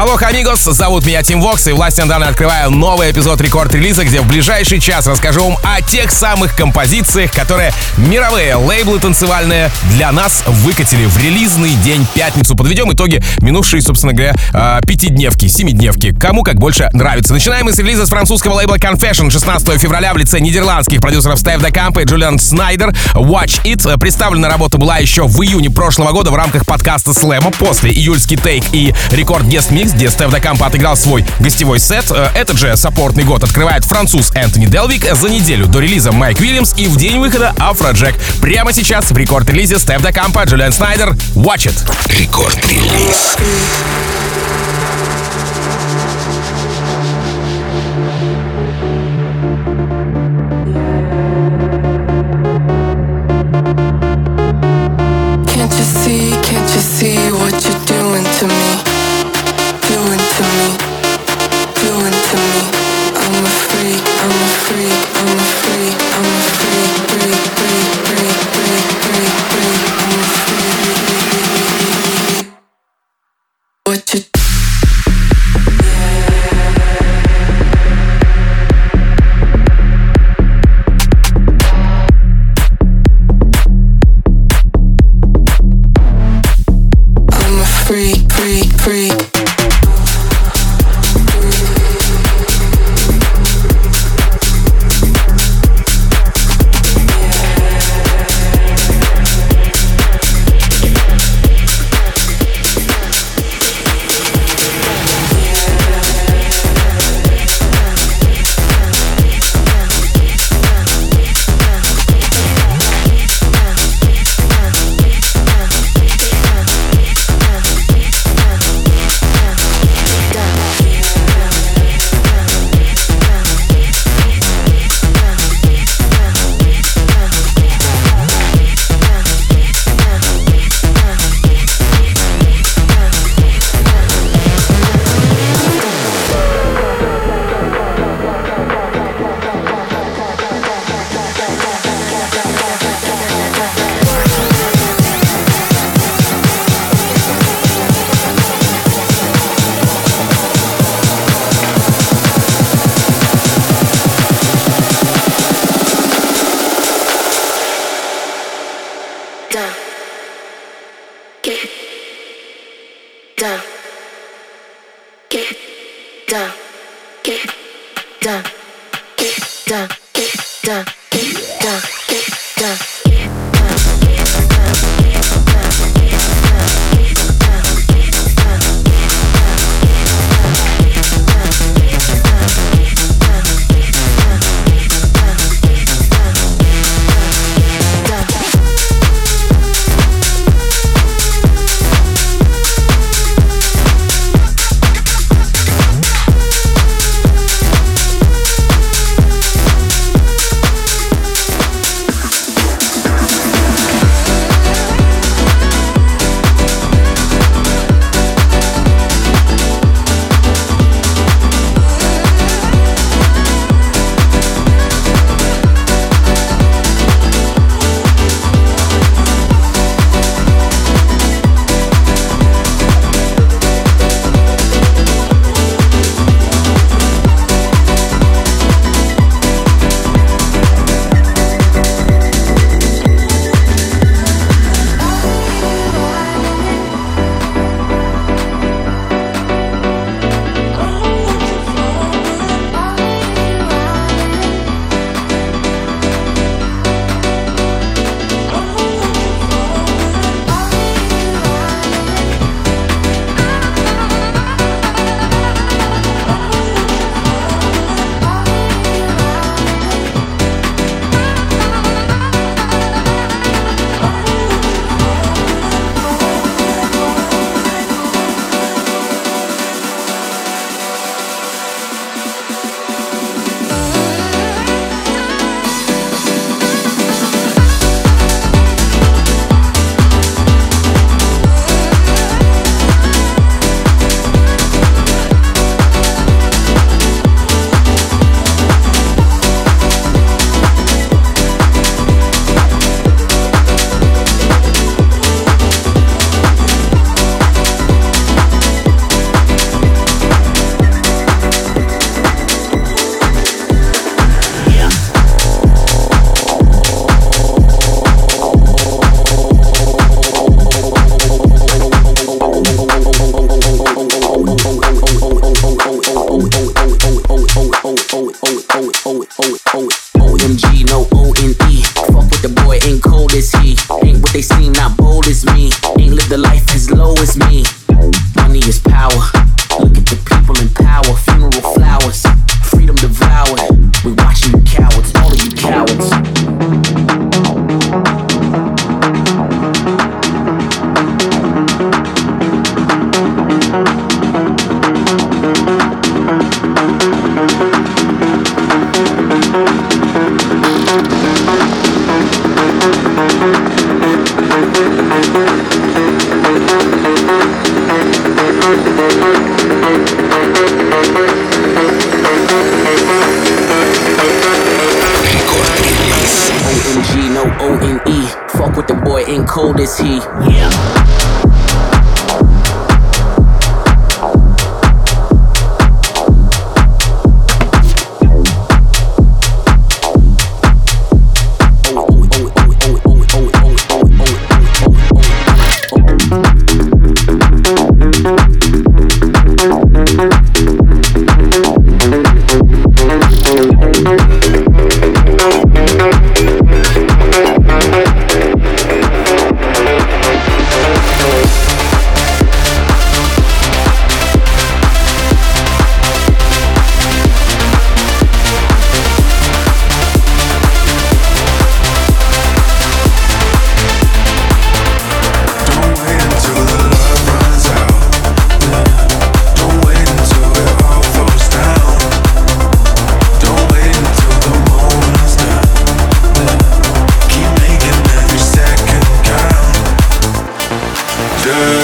Алло, амигос, зовут меня Тим Вокс, и властью данной открываю новый эпизод Record Release а, где в ближайший час расскажу вам о тех самых композициях, которые мировые лейблы танцевальные для нас выкатили в релизный день пятницу. Подведем итоги минувшей, собственно говоря, а, пятидневки, семидневки. Кому как больше нравится. Начинаем мы с релиза с французского лейбла Confession 16 февраля в лице нидерландских продюсеров Стеф Декамп и Джулиан Снайдер. Watch It. Представлена работа была еще в июне прошлого года в рамках подкаста Слэма. После июльский тейк и Record guest mix, где Стеф Декамп отыграл свой гостевой сет. Э, Этот же саппортный год открывает француз Энтони Делвик за неделю до релиза Майк Уильямс и в день выхода Афроджек. Прямо сейчас в Record Release е Стеф Декампа, Джулиан Снайдер. Watch It. Record Release. See what you're doing to me? girl.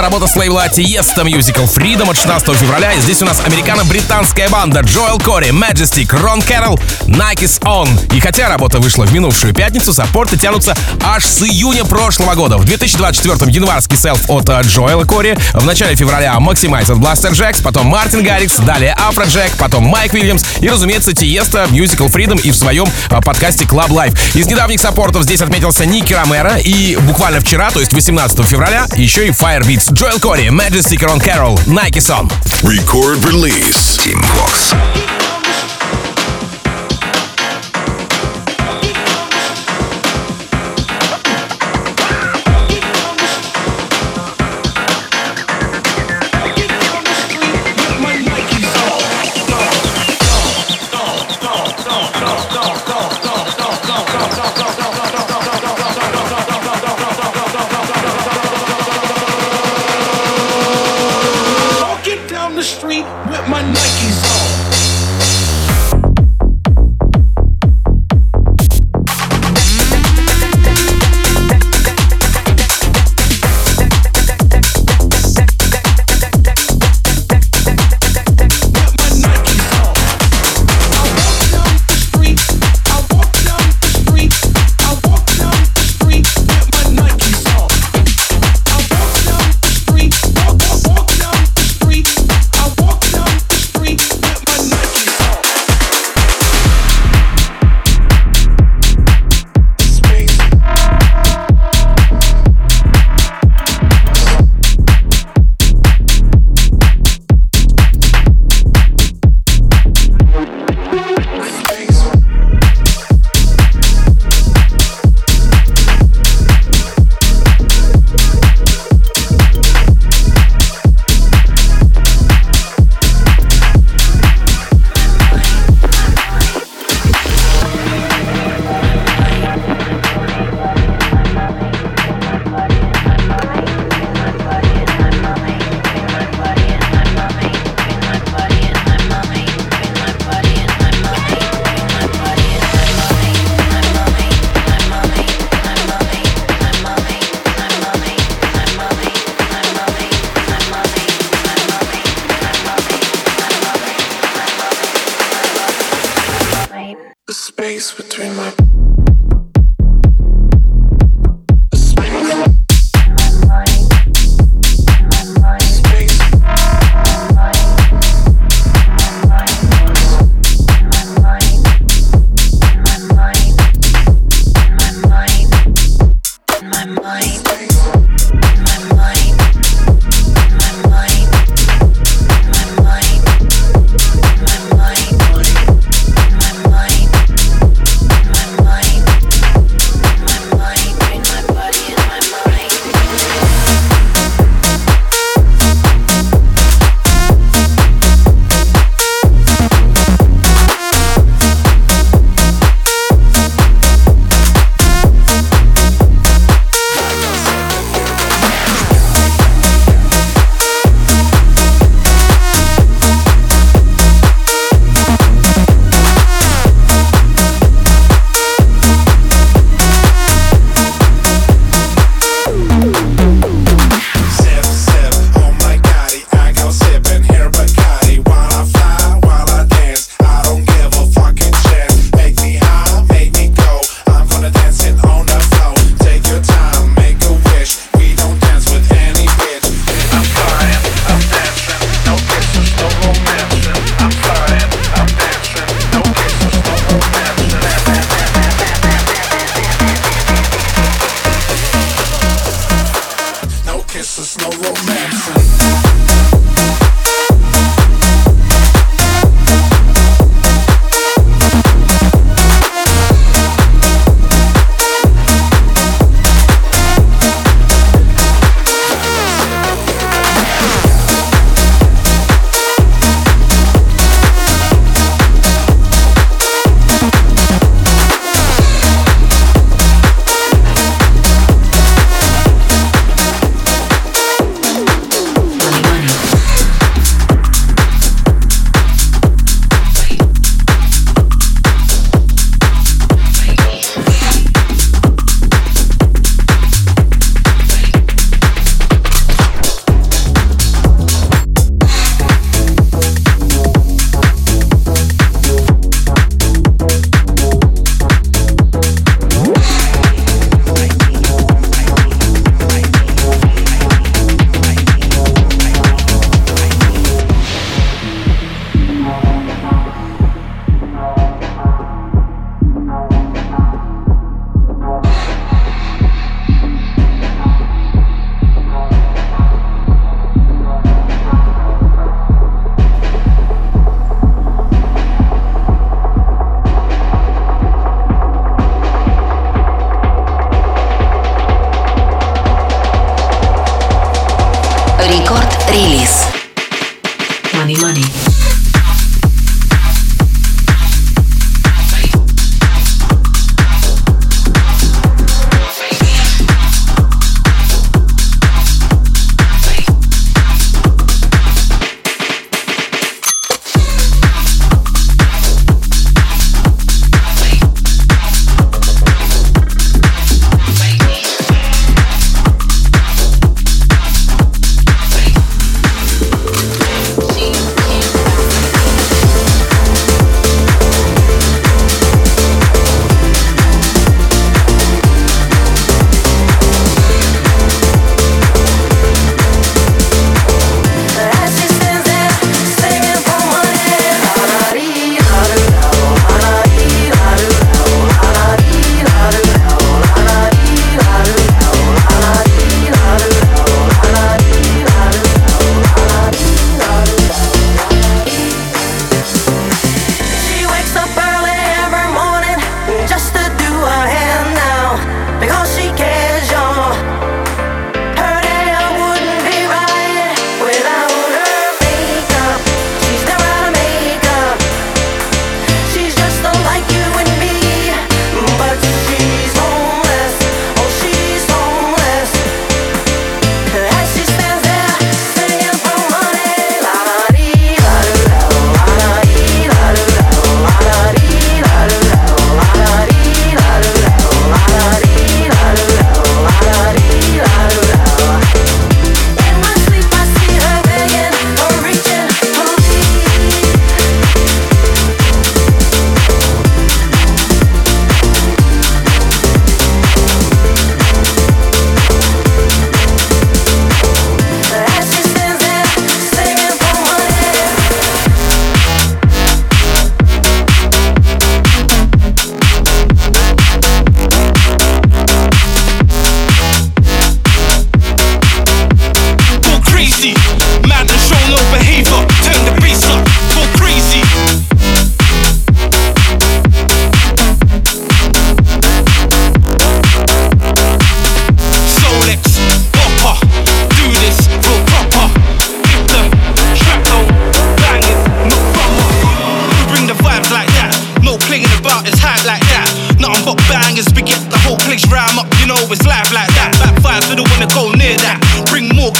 Работа с лейбла Tiesto Musical Freedom от 16 февраля. И здесь у нас американо-британская банда Джоэл Кори, Majestic, Рон Кэрролл, Nikes On. И хотя работа вышла в минувшую пятницу, саппорты тянутся аж с июня прошлого года. В 2024 январский селф от э, Джоэла Кори, в начале февраля Maximize от Blaster Jacks, потом Мартин Гаррикс, далее Афро Джек, потом Майк Уильямс и, разумеется, Тиеста, Musical Freedom и в своем э, подкасте Club Life. Из недавних саппортов здесь отметился Ники Ромеро и буквально вчера, то есть 18 февраля, еще и Firebeats Joel Corry, Majestic Ron Carroll, Nikes On. Record release. Team Fox. Street with my Nikes on.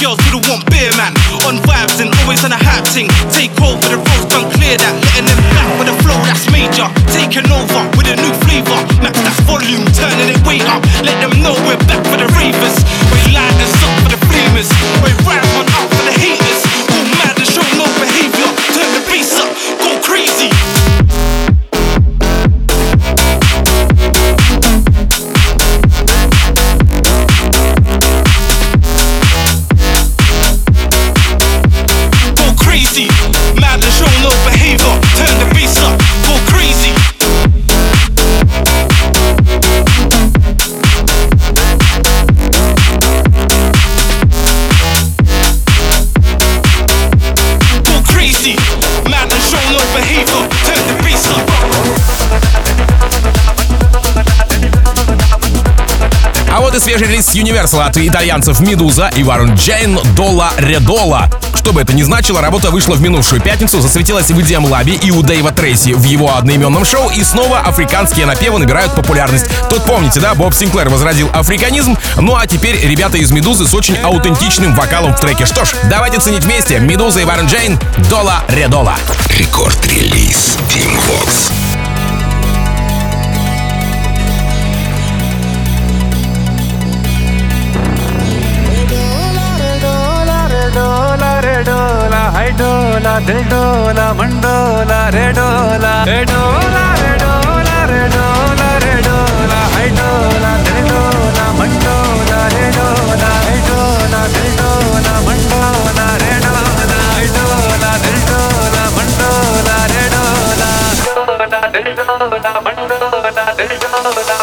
Girls who don't want beer, man. On vibes and always on a hype ting. Take over the roads, don't clear that. Letting them back with a flow that's major. Taking over with a new flavor. Max that volume, turning it way up. Let them know we're back свежий релиз Universal от итальянцев Медуза и Варун Джейн Dola Re Dola. Что бы это ни значило, работа вышла в минувшую пятницу, засветилась в EDM Лабе и у Дэйва Трейси в его одноименном шоу, и снова африканские напевы набирают популярность. Тут помните, да, Боб Синклер возродил африканизм, ну а теперь ребята из Медузы с очень аутентичным вокалом в треке. Что ж, давайте ценить вместе Медуза и Варун Джейн Dola Re Dola. Record Release Tim Vox. हाय डोला दिल डोला मंडोला रे डोला रे डोला रे डोला रे डोला रे डोला हाय डोला दिल डोला मंडोला रे डोला हाय डोला दिल डोला मंडोला रे डोला हाय डोला दिल डोला मंडोला रे डोला डोला दिल डोला मंडोला दिल डोला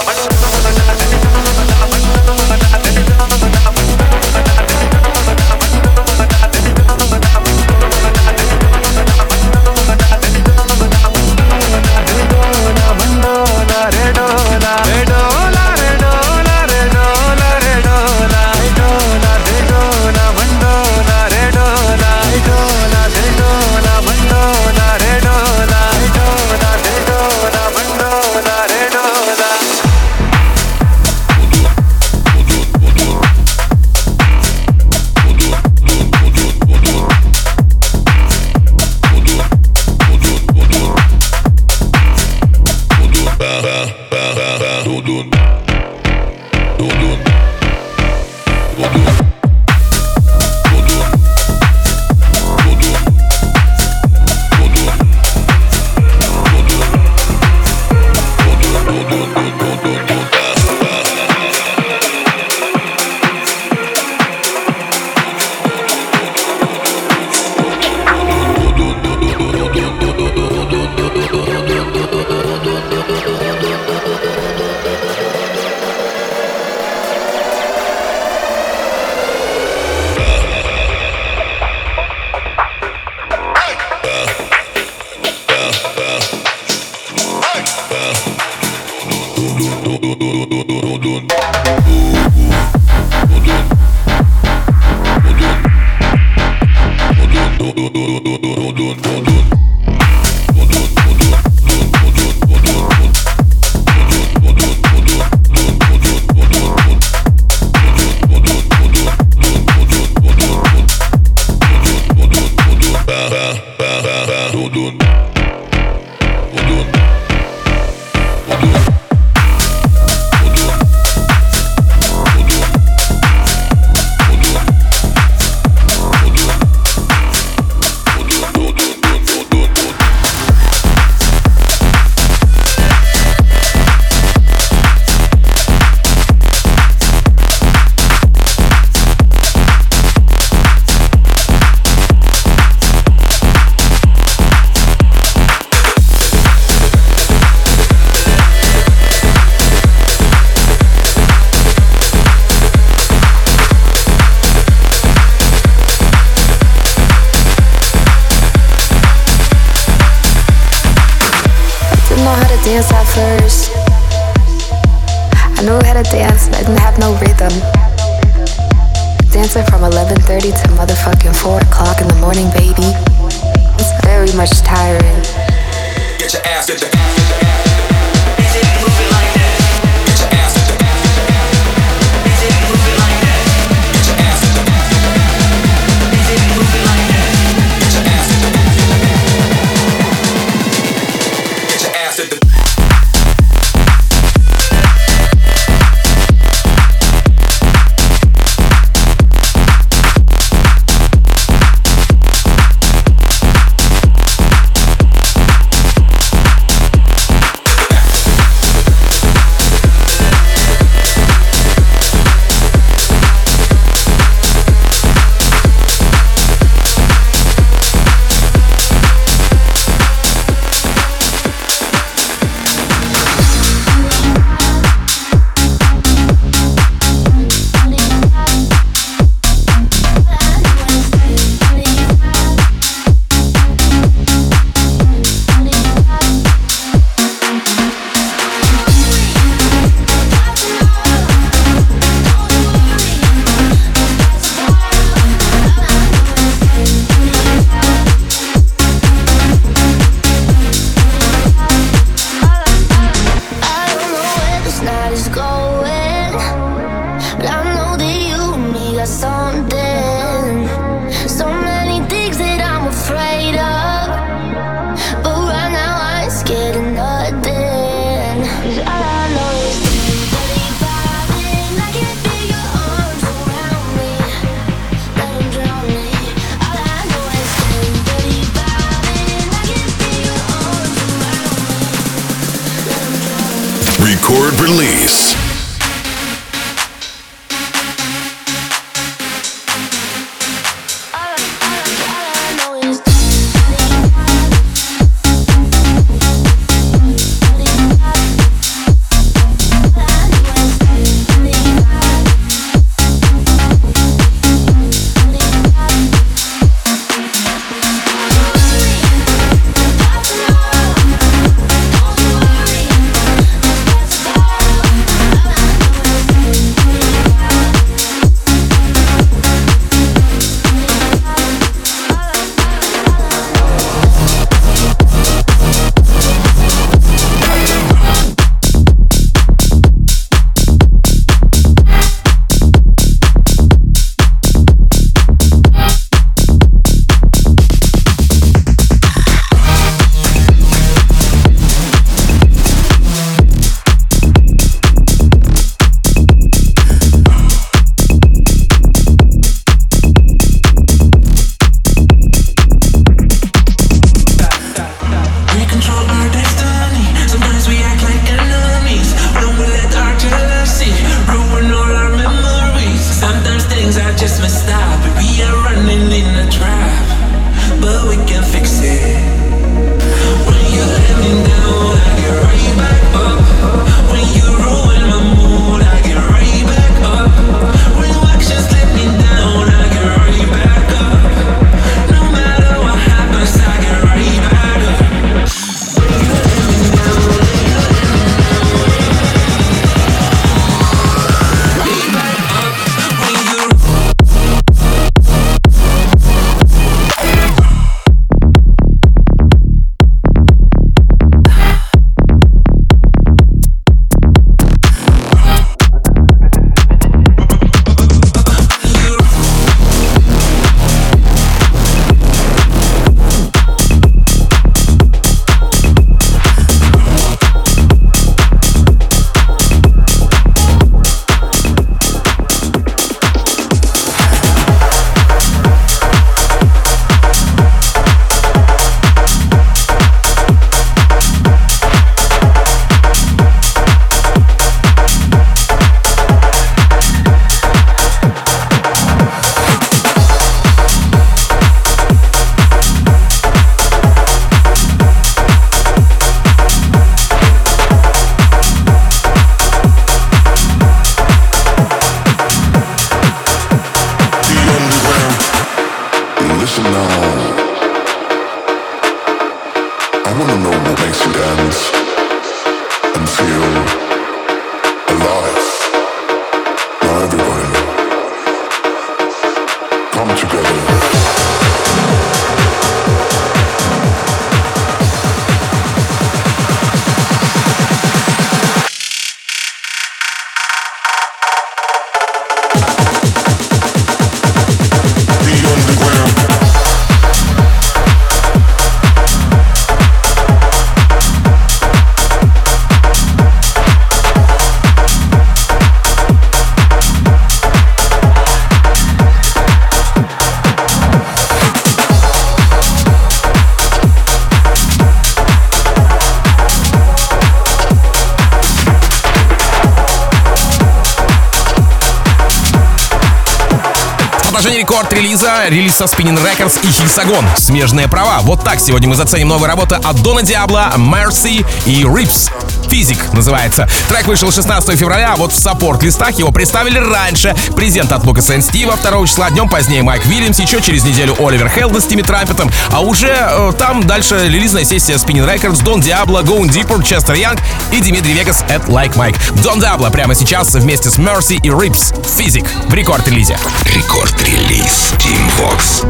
релиз со Spinning Records и Hexagon. Смежные права. Вот так сегодня мы заценим новые работы от Дона Диабло, Mercy и Rips. Физик называется. Трек вышел 16 февраля, а вот в саппорт-листах его представили раньше. Презент от Лукаса Сен Стива 2 числа, днем позднее Майк Вильямс, еще через неделю Оливер Хелден с Тимми Трампетом, а уже э, там дальше релизная сессия Spinning Records, Дон Диабло, Going Deeper, Честер Янг и Дмитрий Вегас at Like Mike. Дон Диабло прямо сейчас вместе с Mercy и Rips. Физик в рекорд-релизе. Рекорд-релиз Team Vox.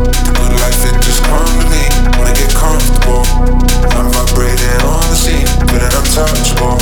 I'm vibrating on the scene, feeling untouchable.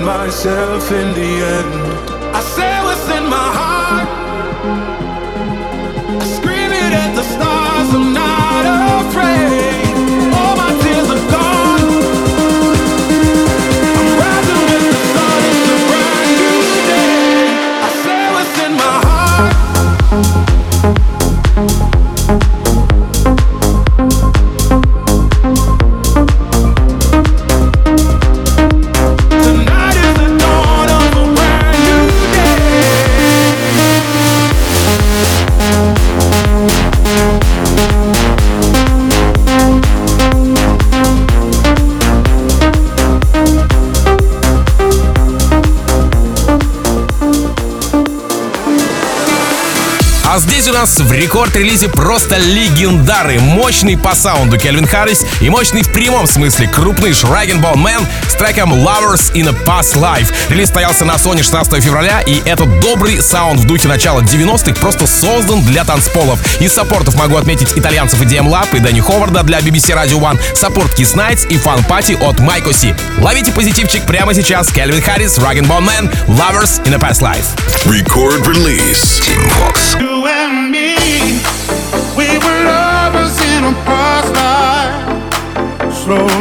find myself in the end. I said. Нас в Record Release е просто легендары. Мощный по саунду Кельвин Харрис и мощный в прямом смысле крупный Rag'n'Bone Man с треком Lovers in a Past Life. Релиз состоялся на Sony 16 февраля, и этот добрый саунд в духе начала 90-х просто создан для танцполов. Из саппортов могу отметить итальянцев EDM Lab и Дэнни Ховарда для BBC Radio One, саппорт Kiss Nights и Fun Party от Майко Си. Ловите позитивчик прямо сейчас. Кельвин Харрис, Bone Man, Lovers in a Past Life. Record release. Team Vox. Were lovers in a past life. Slow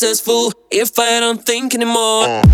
successful if I don't think anymore. Uh.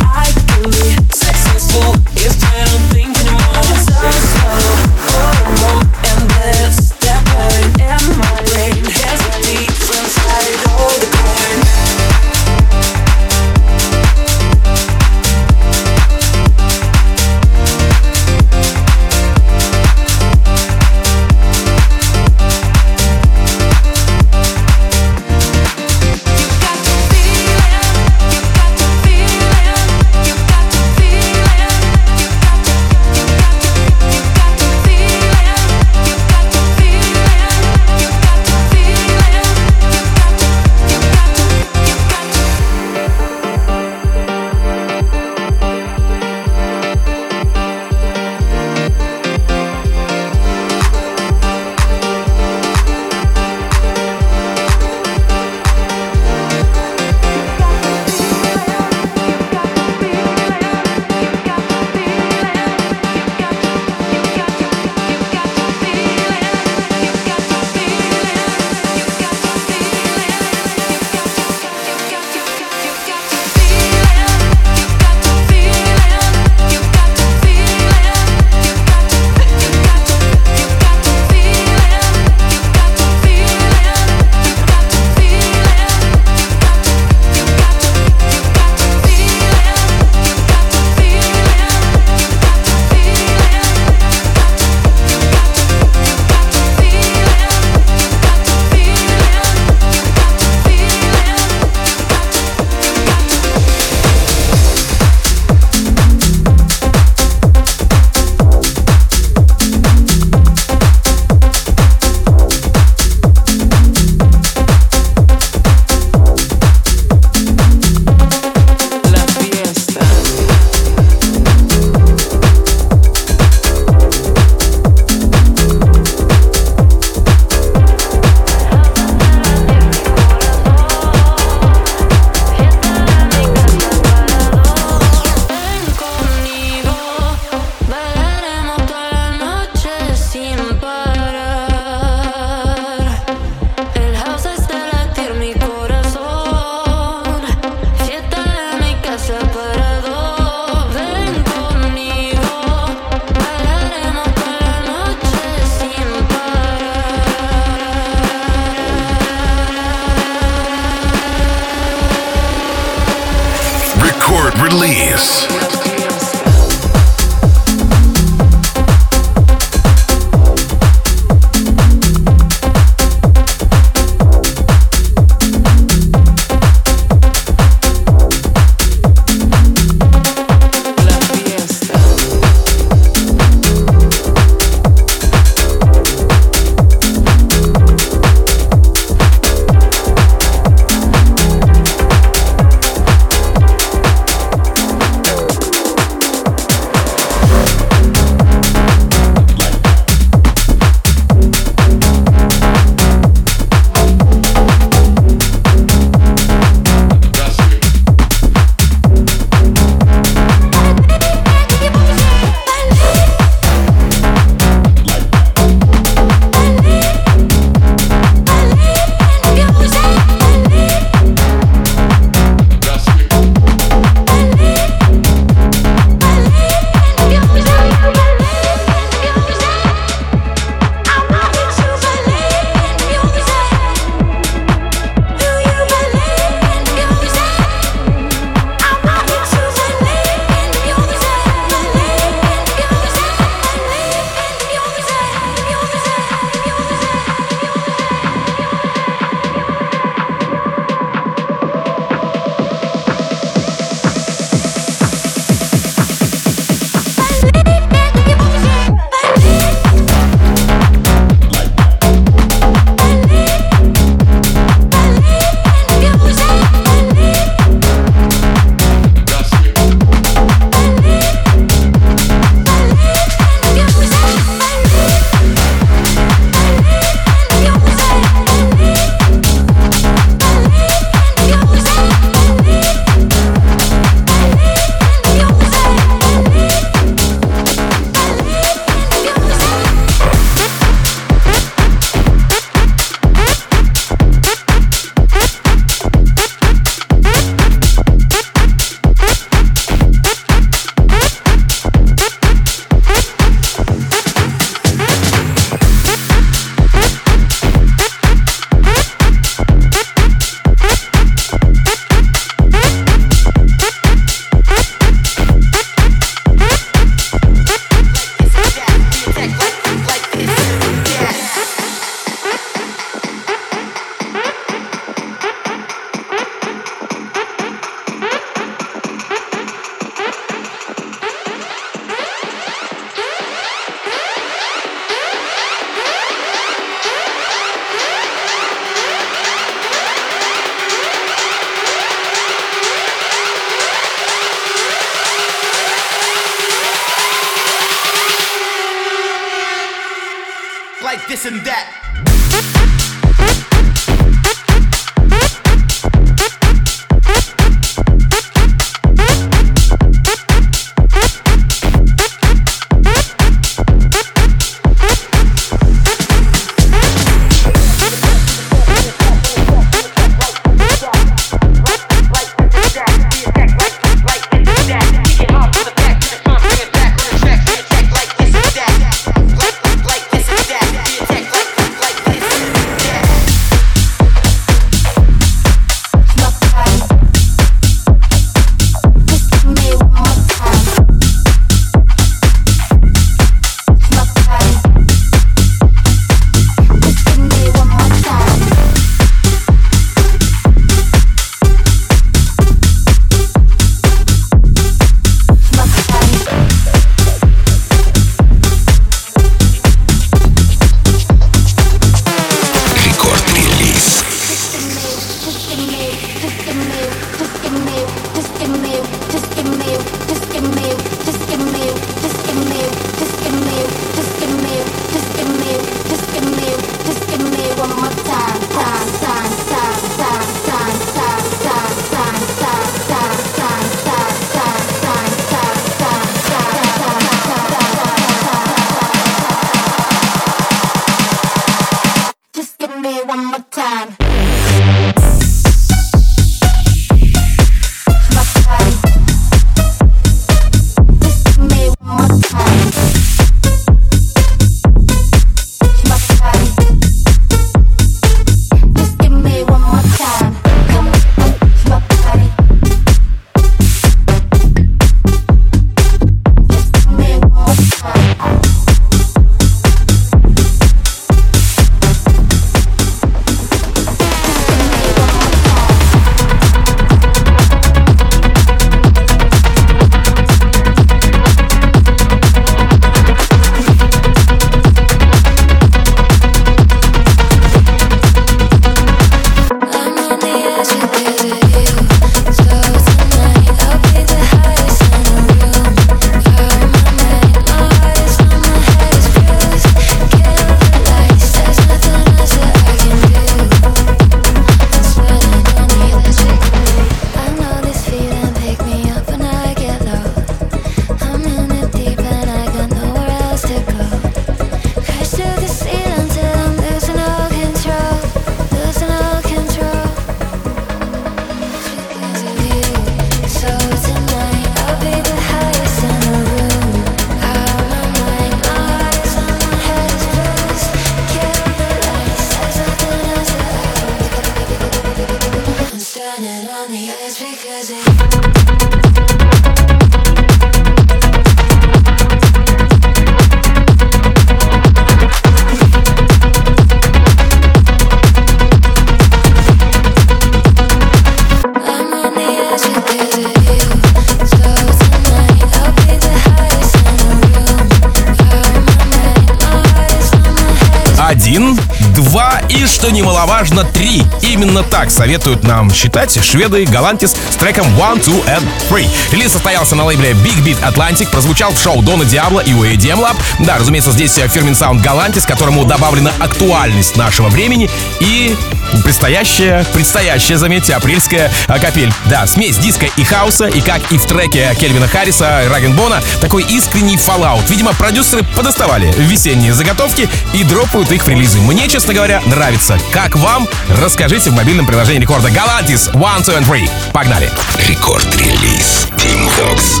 Что немаловажно, три. Именно так советуют нам считать шведы Галантис с треком One, Two and Three. Релиз состоялся на лейбле Big Beat Atlantic, прозвучал в шоу Дона Диабло и у EDM Lab. Да, разумеется, здесь фирмен саунд Галантис, которому добавлена актуальность нашего времени и предстоящая, предстоящая, заметьте, апрельская а, капель. Да, смесь диска и хаоса, и как и в треке Кельвина Харриса, Рагенбона, такой искренний фоллаут. Видимо, продюсеры подоставали весенние заготовки и дропают их в релизы. Мне, честно говоря, нравится. Как вам? Расскажите в мобильном приложении рекорда Galantis One, Two and Three. Погнали! Рекорд-релиз Team Vox.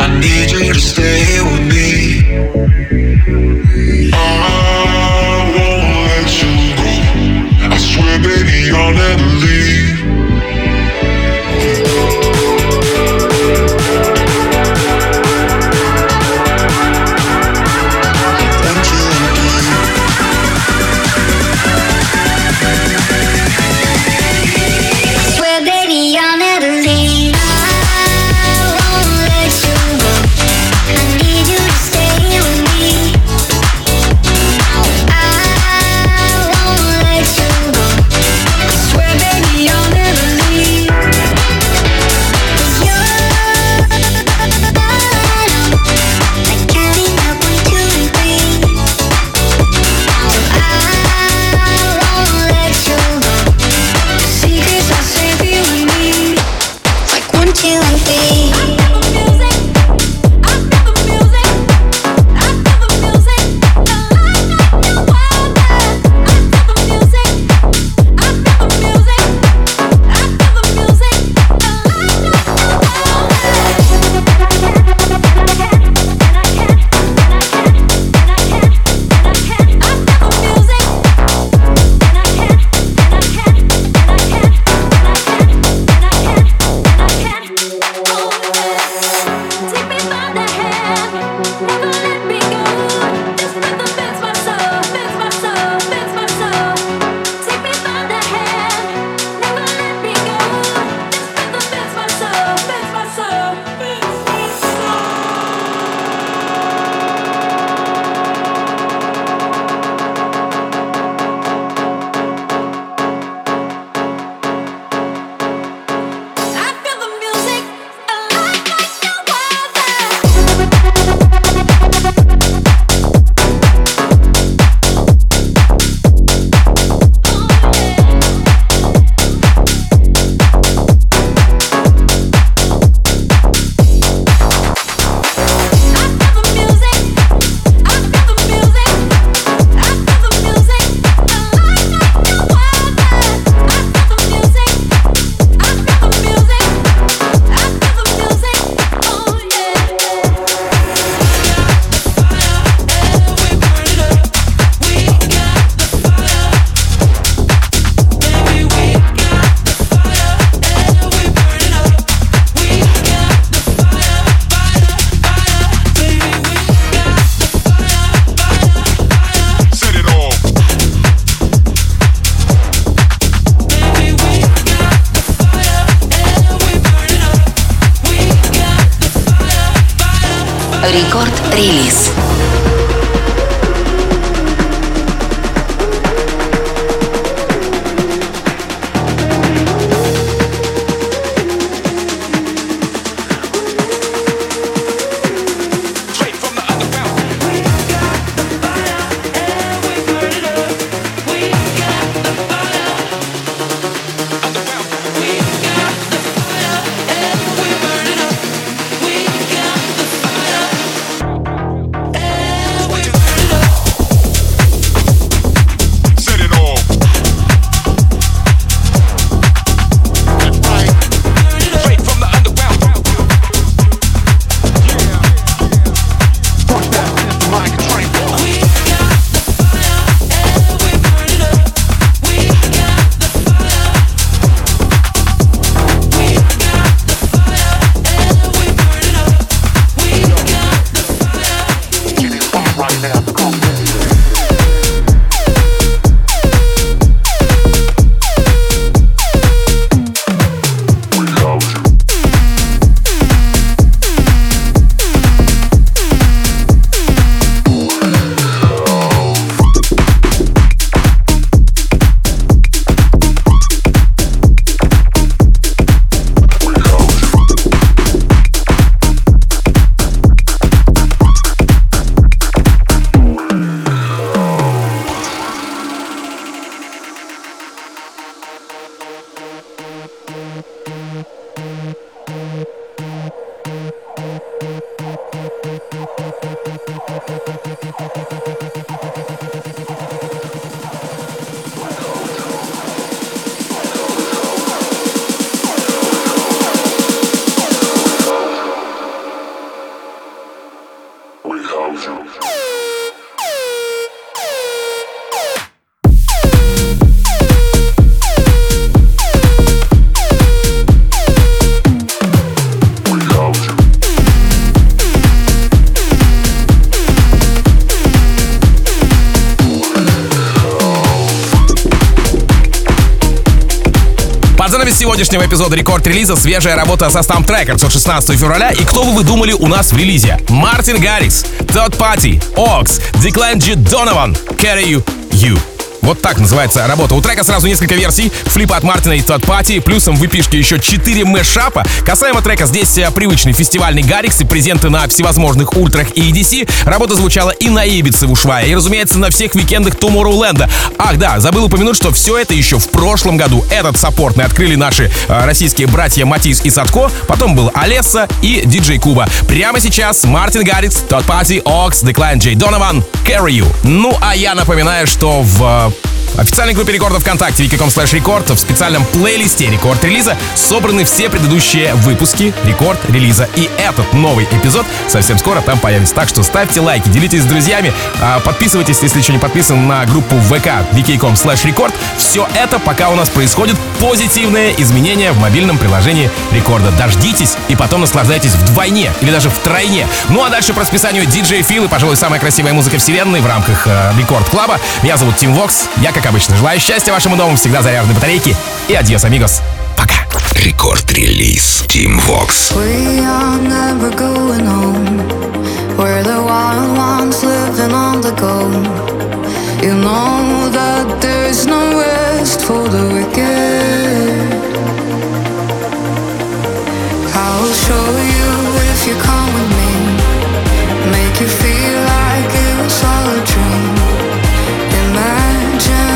I need you to stay Рекорд-релиз. Straight сегодняшнего эпизода рекорд-релиза свежая работа со Stamp Records от 16 февраля. И кто бы вы думали у нас в релизе? Мартин Гаррикс, Todd Пати, Окс, Дикленджи Донован, Carry You, You. Вот так называется работа. У трека сразу несколько версий. Флипа от Мартина и Тодд Пати. Плюсом в выпишке еще 4 мэшапа. Касаемо трека, здесь э, привычный фестивальный Гаррикс и презенты на всевозможных ультрах и EDC. Работа звучала и на Ибице в Ушвае, и, разумеется, на всех викендах Tomorrowland. Ах да, забыл упомянуть, что все это еще в прошлом году. Этот саппортный открыли наши э, российские братья Матис и Садко. Потом был Олеса и Диджей Куба. Прямо сейчас Мартин Гаррикс, Тодд Пати, Окс, Деклайн Джей Донован, Carry You. Ну, а я напоминаю, что в э, официальной группе рекордов ВКонтакте wiki.com slash рекорд в специальном плейлисте рекорд релиза собраны все предыдущие выпуски рекорд релиза. И этот новый эпизод совсем скоро там появится. Так что ставьте лайки, делитесь с друзьями, а, подписывайтесь, если еще не подписан на группу ВК vk.com slash Record. Все это пока у нас происходит позитивные изменения в мобильном приложении рекорда. Дождитесь и потом наслаждайтесь вдвойне или даже втройне. Ну а дальше по расписанию диджей Фил и, пожалуй, самая красивая музыка вселенной в рамках э, Record Club а. Меня зовут Tim Vox. Я, как обычно. Желаю счастья вашему дому, всегда заряженной батарейки. И adiós, amigos. Пока. Record Release Tim Vox. We are never going home. We're the wild ones living on the go. You know that there's no rest for the wicked. I'll show you if you come with me. Make you feel like it was all a dream. Imagine.